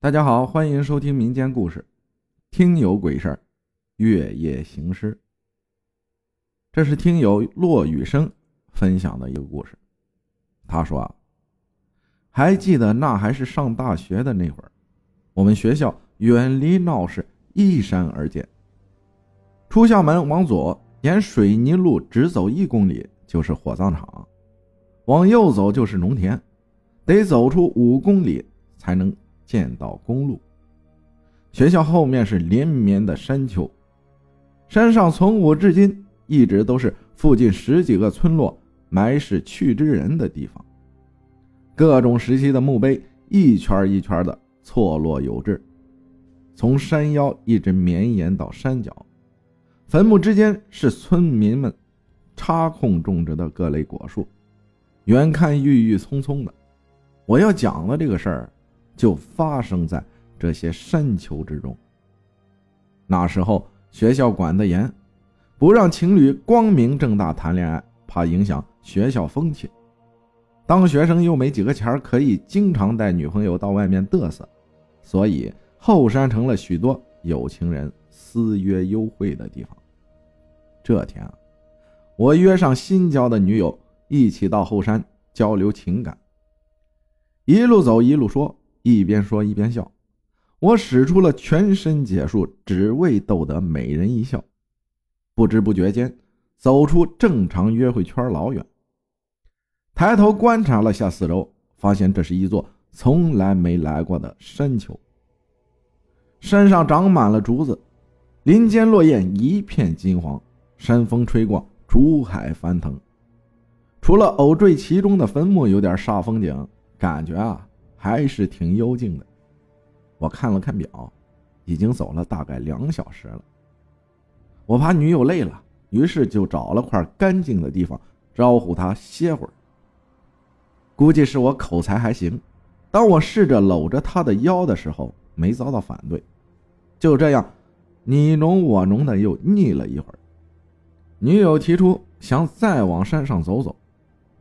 大家好，欢迎收听民间故事，听有鬼事儿，月夜行尸。这是听友骆雨生分享的一个故事。他说啊，还记得那还是上大学的那会儿，我们学校远离闹市，依山而建。出校门往左沿水泥路直走一公里就是火葬场，往右走就是农田，得走出五公里才能。见到公路，学校后面是连绵的山丘，山上从古至今一直都是附近十几个村落埋尸去之人的地方。各种时期的墓碑一圈一圈的错落有致，从山腰一直绵延到山脚。坟墓之间是村民们插空种植的各类果树，远看郁郁葱葱的。我要讲的这个事儿。就发生在这些山丘之中。那时候学校管得严，不让情侣光明正大谈恋爱，怕影响学校风气。当学生又没几个钱可以经常带女朋友到外面嘚瑟，所以后山成了许多有情人私约幽会的地方。这天啊，我约上新交的女友一起到后山交流情感，一路走一路说。一边说一边笑，我使出了全身解数，只为逗得美人一笑。不知不觉间，走出正常约会圈老远。抬头观察了下四周，发现这是一座从来没来过的山丘。山上长满了竹子，林间落叶一片金黄，山风吹过，竹海翻腾。除了偶坠其中的坟墓有点煞风景，感觉啊。还是挺幽静的。我看了看表，已经走了大概两小时了。我怕女友累了，于是就找了块干净的地方招呼她歇会儿。估计是我口才还行，当我试着搂着她的腰的时候，没遭到反对。就这样，你侬我侬的又腻了一会儿。女友提出想再往山上走走，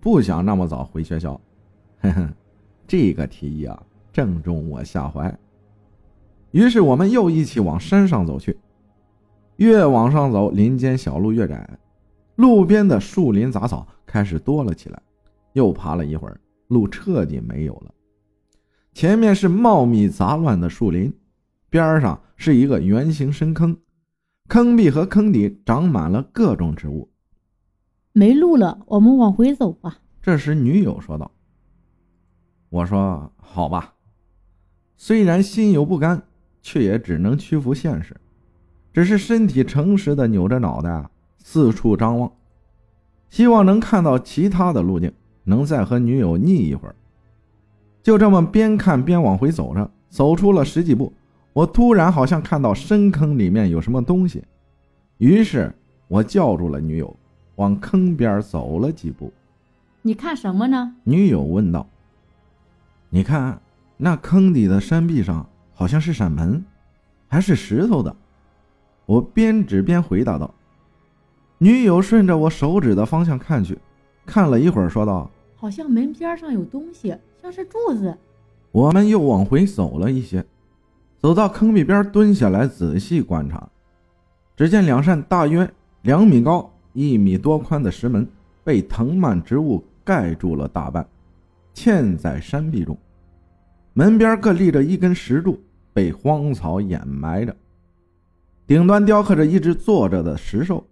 不想那么早回学校。呵呵。这个提议啊，正中我下怀。于是我们又一起往山上走去。越往上走，林间小路越窄，路边的树林杂草开始多了起来。又爬了一会儿，路彻底没有了。前面是茂密杂乱的树林，边上是一个圆形深坑，坑壁和坑底长满了各种植物。没路了，我们往回走吧。这时，女友说道。我说好吧，虽然心有不甘，却也只能屈服现实，只是身体诚实的扭着脑袋四处张望，希望能看到其他的路径，能再和女友腻一会儿。就这么边看边往回走着，走出了十几步，我突然好像看到深坑里面有什么东西，于是我叫住了女友，往坑边走了几步。你看什么呢？女友问道。你看，那坑底的山壁上好像是扇门，还是石头的。我边指边回答道。女友顺着我手指的方向看去，看了一会儿，说道：“好像门边上有东西，像是柱子。”我们又往回走了一些，走到坑壁边，蹲下来仔细观察，只见两扇大约两米高、一米多宽的石门被藤蔓植物盖住了大半。嵌在山壁中，门边各立着一根石柱，被荒草掩埋着。顶端雕刻着一只坐着的石兽，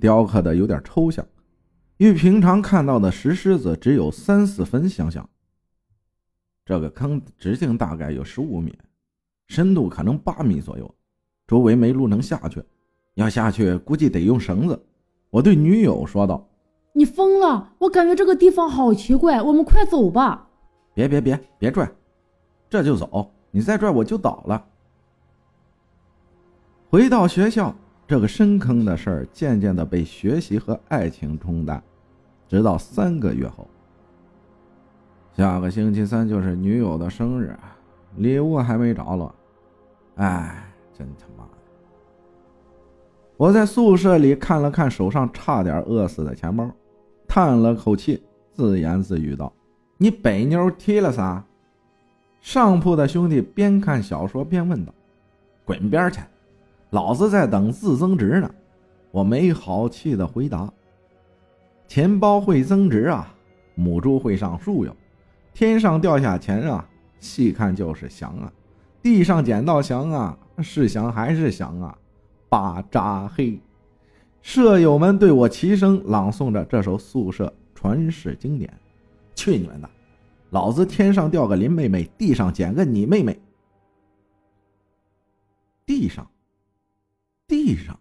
雕刻的有点抽象，与平常看到的石狮子只有三四分相像。这个坑直径大概有十五米，深度可能八米左右，周围没路能下去，要下去估计得用绳子。我对女友说道。你疯了！我感觉这个地方好奇怪，我们快走吧！别别别别拽，这就走！你再拽我就倒了。回到学校，这个深坑的事儿渐渐的被学习和爱情冲淡，直到三个月后，下个星期三就是女友的生日，礼物还没着落，哎，真他妈的！我在宿舍里看了看手上差点饿死的钱包。叹了口气，自言自语道：“你北妞踢了啥？”上铺的兄弟边看小说边问道：“滚边去！老子在等字增值呢。”我没好气的回答：“钱包会增值啊，母猪会上树哟。天上掉下钱啊，细看就是翔啊；地上捡到翔啊，是翔还是翔啊？巴扎嘿！”舍友们对我齐声朗诵着这首宿舍传世经典。去你们的！老子天上掉个林妹妹，地上捡个你妹妹。地上，地上。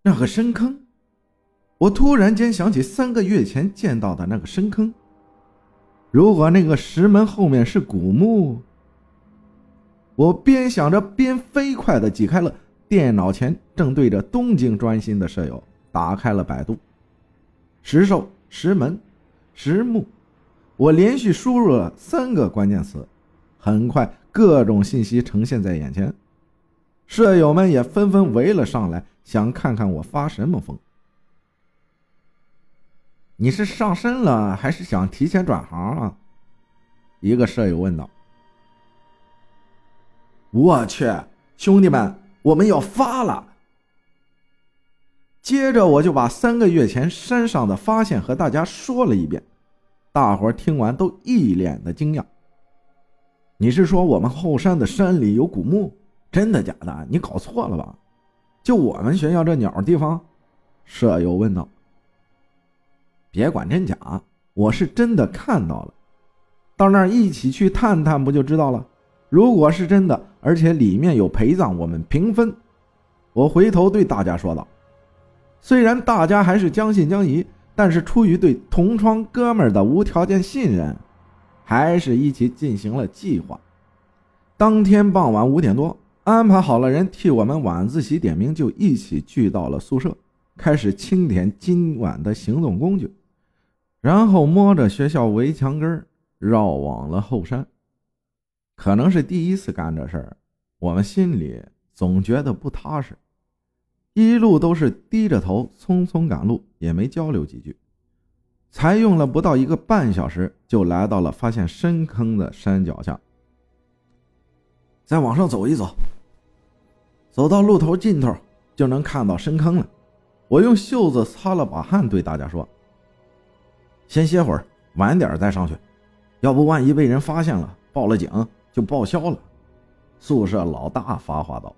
那个深坑，我突然间想起三个月前见到的那个深坑。如果那个石门后面是古墓，我边想着边飞快的挤开了电脑前正对着东京专心的舍友，打开了百度。石兽、石门、石墓，我连续输入了三个关键词，很快各种信息呈现在眼前，舍友们也纷纷围了上来。想看看我发什么疯？你是上身了，还是想提前转行啊？一个舍友问道。我去，兄弟们，我们要发了！接着我就把三个月前山上的发现和大家说了一遍，大伙听完都一脸的惊讶。你是说我们后山的山里有古墓？真的假的？你搞错了吧？就我们学校这鸟地方，舍友问道：“别管真假，我是真的看到了，到那儿一起去探探不就知道了？如果是真的，而且里面有陪葬，我们平分。”我回头对大家说道：“虽然大家还是将信将疑，但是出于对同窗哥们的无条件信任，还是一起进行了计划。当天傍晚五点多。”安排好了人替我们晚自习点名，就一起聚到了宿舍，开始清点今晚的行动工具，然后摸着学校围墙根绕往了后山。可能是第一次干这事儿，我们心里总觉得不踏实，一路都是低着头匆匆赶路，也没交流几句，才用了不到一个半小时，就来到了发现深坑的山脚下。再往上走一走。走到路头尽头，就能看到深坑了。我用袖子擦了把汗，对大家说：“先歇会儿，晚点再上去。要不万一被人发现了，报了警就报销了。”宿舍老大发话道。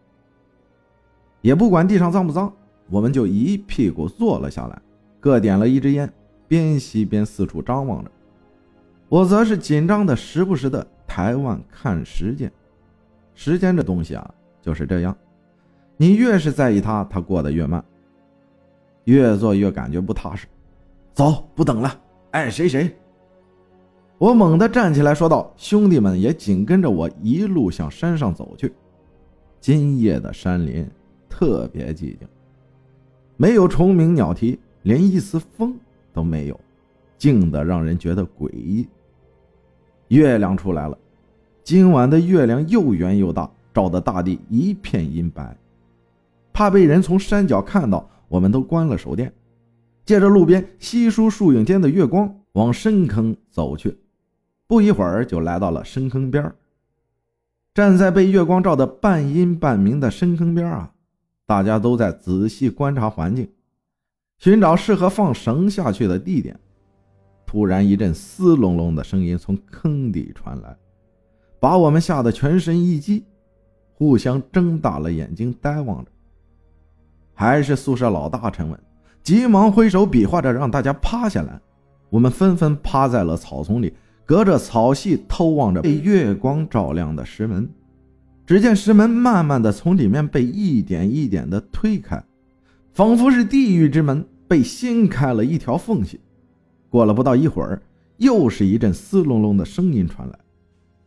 也不管地上脏不脏，我们就一屁股坐了下来，各点了一支烟，边吸边四处张望着。我则是紧张的，时不时的抬腕看时间。时间这东西啊，就是这样。你越是在意它，它过得越慢，越做越感觉不踏实。走，不等了，爱谁谁。我猛地站起来说道：“兄弟们也紧跟着我一路向山上走去。”今夜的山林特别寂静，没有虫鸣鸟啼，连一丝风都没有，静得让人觉得诡异。月亮出来了，今晚的月亮又圆又大，照得大地一片银白。怕被人从山脚看到，我们都关了手电，借着路边稀疏树影间的月光往深坑走去。不一会儿就来到了深坑边站在被月光照得半阴半明的深坑边啊，大家都在仔细观察环境，寻找适合放绳下去的地点。突然一阵嘶隆隆的声音从坑底传来，把我们吓得全身一激，互相睁大了眼睛呆望着。还是宿舍老大沉稳，急忙挥手比划着让大家趴下来。我们纷纷趴在了草丛里，隔着草隙偷望着被月光照亮的石门。只见石门慢慢的从里面被一点一点的推开，仿佛是地狱之门被掀开了一条缝隙。过了不到一会儿，又是一阵嘶隆隆的声音传来，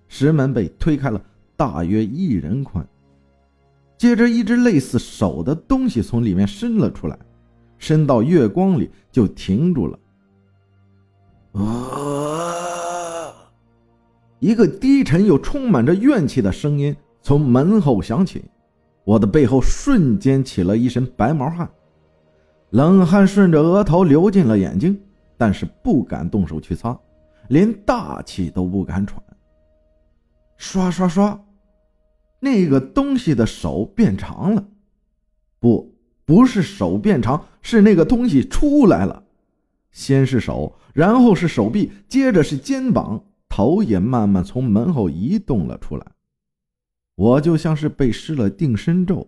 石门被推开了，大约一人宽。接着，一只类似手的东西从里面伸了出来，伸到月光里就停住了。啊！一个低沉又充满着怨气的声音从门后响起，我的背后瞬间起了一身白毛汗，冷汗顺着额头流进了眼睛，但是不敢动手去擦，连大气都不敢喘。刷刷刷，那个东西的手变长了，不，不是手变长，是那个东西出来了。先是手，然后是手臂，接着是肩膀，头也慢慢从门后移动了出来。我就像是被施了定身咒，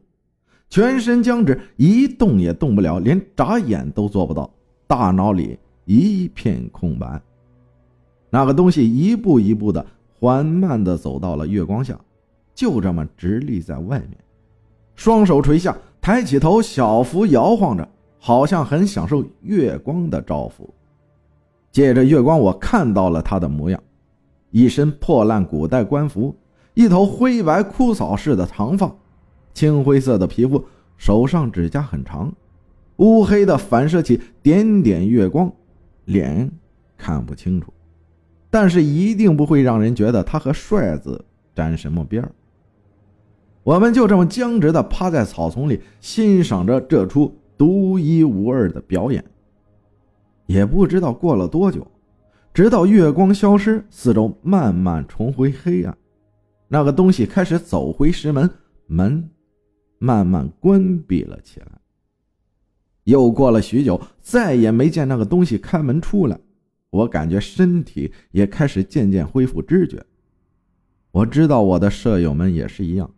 全身僵直，一动也动不了，连眨眼都做不到，大脑里一片空白。那个东西一步一步的缓慢的走到了月光下，就这么直立在外面，双手垂下，抬起头，小幅摇晃着。好像很享受月光的照拂，借着月光，我看到了他的模样：一身破烂古代官服，一头灰白枯草似的长发，青灰色的皮肤，手上指甲很长，乌黑的反射起点点月光，脸看不清楚，但是一定不会让人觉得他和帅子沾什么边儿。我们就这么僵直的趴在草丛里，欣赏着这出。独一无二的表演。也不知道过了多久，直到月光消失，四周慢慢重回黑暗，那个东西开始走回石门，门慢慢关闭了起来。又过了许久，再也没见那个东西开门出来。我感觉身体也开始渐渐恢复知觉。我知道我的舍友们也是一样，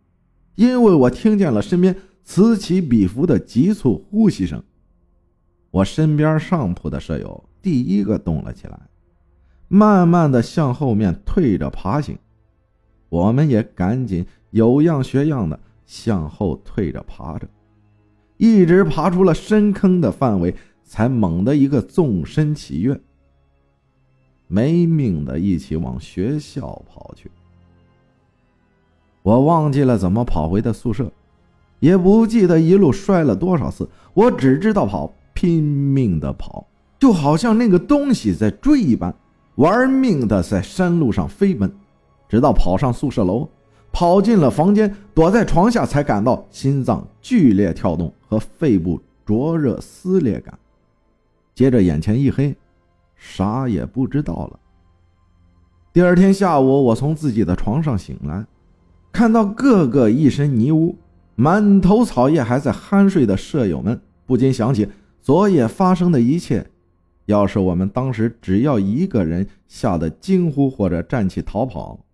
因为我听见了身边。此起彼伏的急促呼吸声，我身边上铺的舍友第一个动了起来，慢慢的向后面退着爬行，我们也赶紧有样学样的向后退着爬着，一直爬出了深坑的范围，才猛地一个纵身起跃，没命的一起往学校跑去。我忘记了怎么跑回的宿舍。也不记得一路摔了多少次，我只知道跑，拼命的跑，就好像那个东西在追一般，玩命的在山路上飞奔，直到跑上宿舍楼，跑进了房间，躲在床下，才感到心脏剧烈跳动和肺部灼热撕裂感。接着眼前一黑，啥也不知道了。第二天下午，我从自己的床上醒来，看到个个一身泥污。满头草叶还在酣睡的舍友们不禁想起昨夜发生的一切。要是我们当时只要一个人吓得惊呼或者站起逃跑，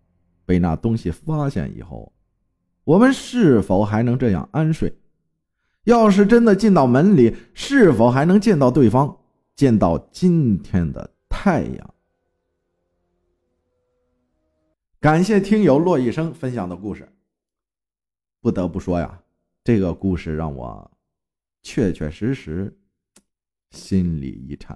被那东西发现以后，我们是否还能这样安睡？要是真的进到门里，是否还能见到对方，见到今天的太阳？感谢听友骆一生分享的故事。不得不说呀，这个故事让我确确实实心里一颤。